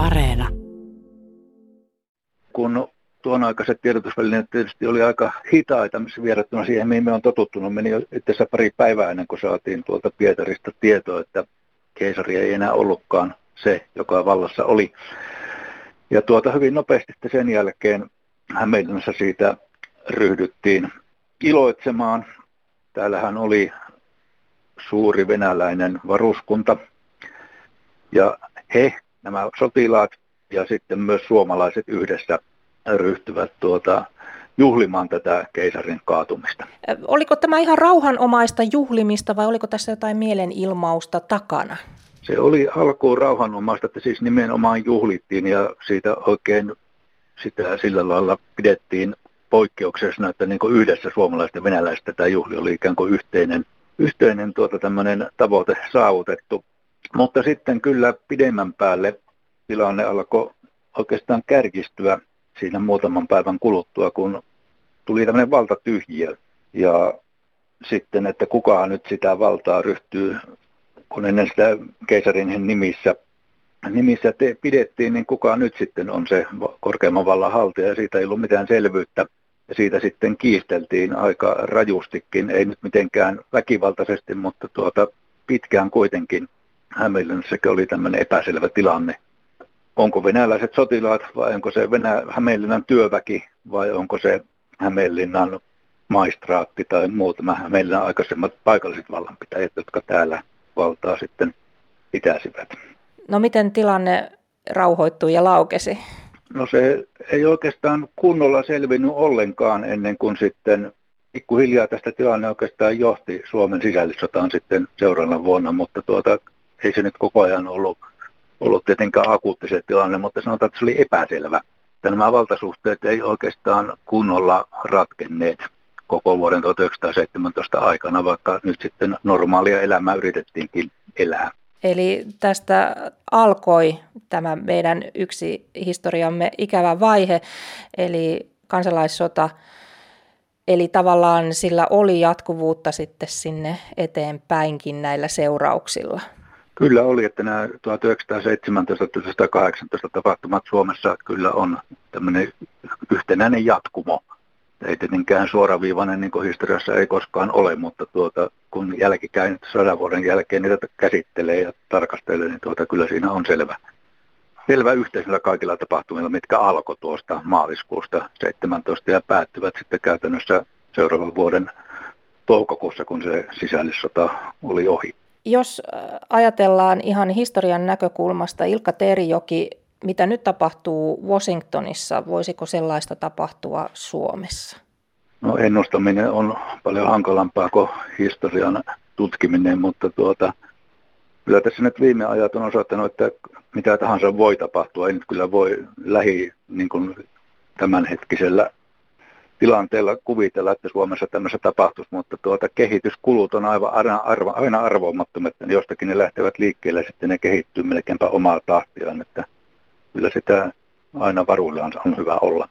Areena. Kun tuon aikaiset tiedotusvälineet tietysti oli aika hitaita verrattuna siihen, mihin me on totuttunut. Meni itse pari päivää ennen kuin saatiin tuolta Pietarista tietoa, että keisari ei enää ollutkaan se, joka vallassa oli. Ja tuota hyvin nopeasti sen jälkeen Hämeenlinnassa siitä ryhdyttiin iloitsemaan. Täällähän oli suuri venäläinen varuskunta ja he, nämä sotilaat ja sitten myös suomalaiset yhdessä ryhtyvät tuota, juhlimaan tätä keisarin kaatumista. Oliko tämä ihan rauhanomaista juhlimista vai oliko tässä jotain mielenilmausta takana? Se oli alkuun rauhanomaista, että siis nimenomaan juhlittiin ja siitä oikein sitä sillä lailla pidettiin poikkeuksellisena, että niin kuin yhdessä suomalaisten venäläistä tämä juhli oli ikään kuin yhteinen, yhteinen tuota tavoite saavutettu. Mutta sitten kyllä pidemmän päälle tilanne alkoi oikeastaan kärkistyä siinä muutaman päivän kuluttua, kun tuli tämmöinen valtatyhjiö. Ja sitten, että kukaan nyt sitä valtaa ryhtyy, kun ennen sitä keisarin nimissä, nimissä te pidettiin, niin kukaan nyt sitten on se korkeamman vallan haltija, ja siitä ei ollut mitään selvyyttä. Ja siitä sitten kiisteltiin aika rajustikin, ei nyt mitenkään väkivaltaisesti, mutta tuota, pitkään kuitenkin Hämeenlinnassakin oli tämmöinen epäselvä tilanne. Onko venäläiset sotilaat vai onko se Venä- Hämeenlinnan työväki vai onko se Hämeenlinnan maistraatti tai muut nämä Hämeenlinnan aikaisemmat paikalliset vallanpitäjät, jotka täällä valtaa sitten pitäisivät. No miten tilanne rauhoittui ja laukesi? No se ei oikeastaan kunnolla selvinnyt ollenkaan ennen kuin sitten pikkuhiljaa tästä tilanne oikeastaan johti Suomen sisällissotaan sitten seuraavana vuonna, mutta tuota, ei se nyt koko ajan ollut, ollut tietenkään akuutti se tilanne, mutta sanotaan, että se oli epäselvä. Että nämä valtasuhteet ei oikeastaan kunnolla ratkenneet koko vuoden 1917 aikana, vaikka nyt sitten normaalia elämää yritettiinkin elää. Eli tästä alkoi tämä meidän yksi historiamme ikävä vaihe, eli kansalaissota. Eli tavallaan sillä oli jatkuvuutta sitten sinne eteenpäinkin näillä seurauksilla. Kyllä oli, että nämä 1917-1918 tapahtumat Suomessa kyllä on tämmöinen yhtenäinen jatkumo. Ei tietenkään suoraviivainen niin kuin historiassa ei koskaan ole, mutta tuota, kun jälkikäin sadan vuoden jälkeen niitä käsittelee ja tarkastelee, niin tuota, kyllä siinä on selvä, selvä yhteisöllä kaikilla tapahtumilla, mitkä alkoi tuosta maaliskuusta 17 ja päättyvät sitten käytännössä seuraavan vuoden toukokuussa, kun se sisällissota oli ohi. Jos äh, ajatellaan ihan historian näkökulmasta, Ilkka Terijoki, mitä nyt tapahtuu Washingtonissa, voisiko sellaista tapahtua Suomessa? No ennustaminen on paljon hankalampaa kuin historian tutkiminen, mutta tuota, kyllä tässä nyt viime ajat on osoittanut, että mitä tahansa voi tapahtua. Ei nyt kyllä voi lähi niin kuin tämänhetkisellä tilanteella kuvitella, että Suomessa tämmöistä tapahtuisi, mutta tuota kehityskulut on aivan aina, arvo, aina arvoimattomat, että jostakin ne lähtevät liikkeelle ja sitten ne kehittyy melkeinpä omaa tahtiaan, että kyllä sitä aina varuillaan on hyvä olla.